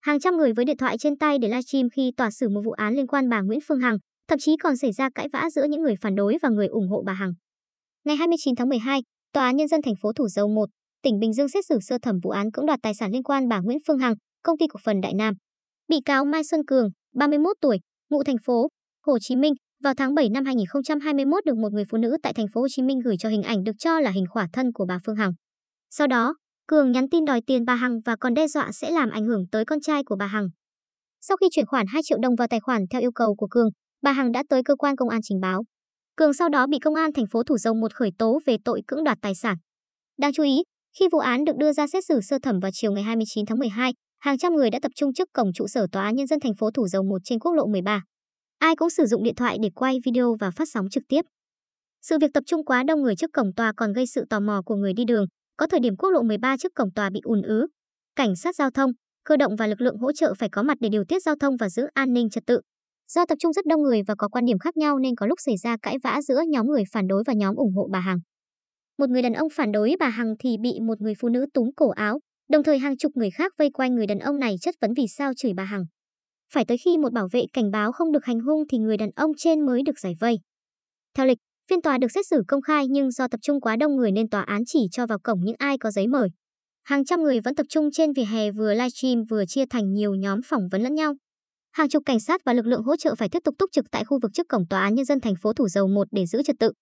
Hàng trăm người với điện thoại trên tay để livestream khi tòa xử một vụ án liên quan bà Nguyễn Phương Hằng, thậm chí còn xảy ra cãi vã giữa những người phản đối và người ủng hộ bà Hằng. Ngày 29 tháng 12, Tòa án nhân dân thành phố Thủ Dầu Một, tỉnh Bình Dương xét xử sơ thẩm vụ án cưỡng đoạt tài sản liên quan bà Nguyễn Phương Hằng, công ty cổ phần Đại Nam. Bị cáo Mai Xuân Cường, 31 tuổi, ngụ thành phố Hồ Chí Minh, vào tháng 7 năm 2021 được một người phụ nữ tại thành phố Hồ Chí Minh gửi cho hình ảnh được cho là hình khỏa thân của bà Phương Hằng. Sau đó, Cường nhắn tin đòi tiền bà Hằng và còn đe dọa sẽ làm ảnh hưởng tới con trai của bà Hằng. Sau khi chuyển khoản 2 triệu đồng vào tài khoản theo yêu cầu của Cường, bà Hằng đã tới cơ quan công an trình báo. Cường sau đó bị công an thành phố Thủ Dầu một khởi tố về tội cưỡng đoạt tài sản. Đáng chú ý, khi vụ án được đưa ra xét xử sơ thẩm vào chiều ngày 29 tháng 12, hàng trăm người đã tập trung trước cổng trụ sở tòa án nhân dân thành phố Thủ Dầu một trên quốc lộ 13. Ai cũng sử dụng điện thoại để quay video và phát sóng trực tiếp. Sự việc tập trung quá đông người trước cổng tòa còn gây sự tò mò của người đi đường, có thời điểm quốc lộ 13 trước cổng tòa bị ùn ứ. Cảnh sát giao thông, cơ động và lực lượng hỗ trợ phải có mặt để điều tiết giao thông và giữ an ninh trật tự. Do tập trung rất đông người và có quan điểm khác nhau nên có lúc xảy ra cãi vã giữa nhóm người phản đối và nhóm ủng hộ bà Hằng. Một người đàn ông phản đối bà Hằng thì bị một người phụ nữ túm cổ áo, đồng thời hàng chục người khác vây quanh người đàn ông này chất vấn vì sao chửi bà Hằng. Phải tới khi một bảo vệ cảnh báo không được hành hung thì người đàn ông trên mới được giải vây. Theo lịch, phiên tòa được xét xử công khai nhưng do tập trung quá đông người nên tòa án chỉ cho vào cổng những ai có giấy mời. Hàng trăm người vẫn tập trung trên vỉa hè vừa livestream vừa chia thành nhiều nhóm phỏng vấn lẫn nhau. Hàng chục cảnh sát và lực lượng hỗ trợ phải tiếp tục túc trực tại khu vực trước cổng tòa án nhân dân thành phố Thủ Dầu Một để giữ trật tự.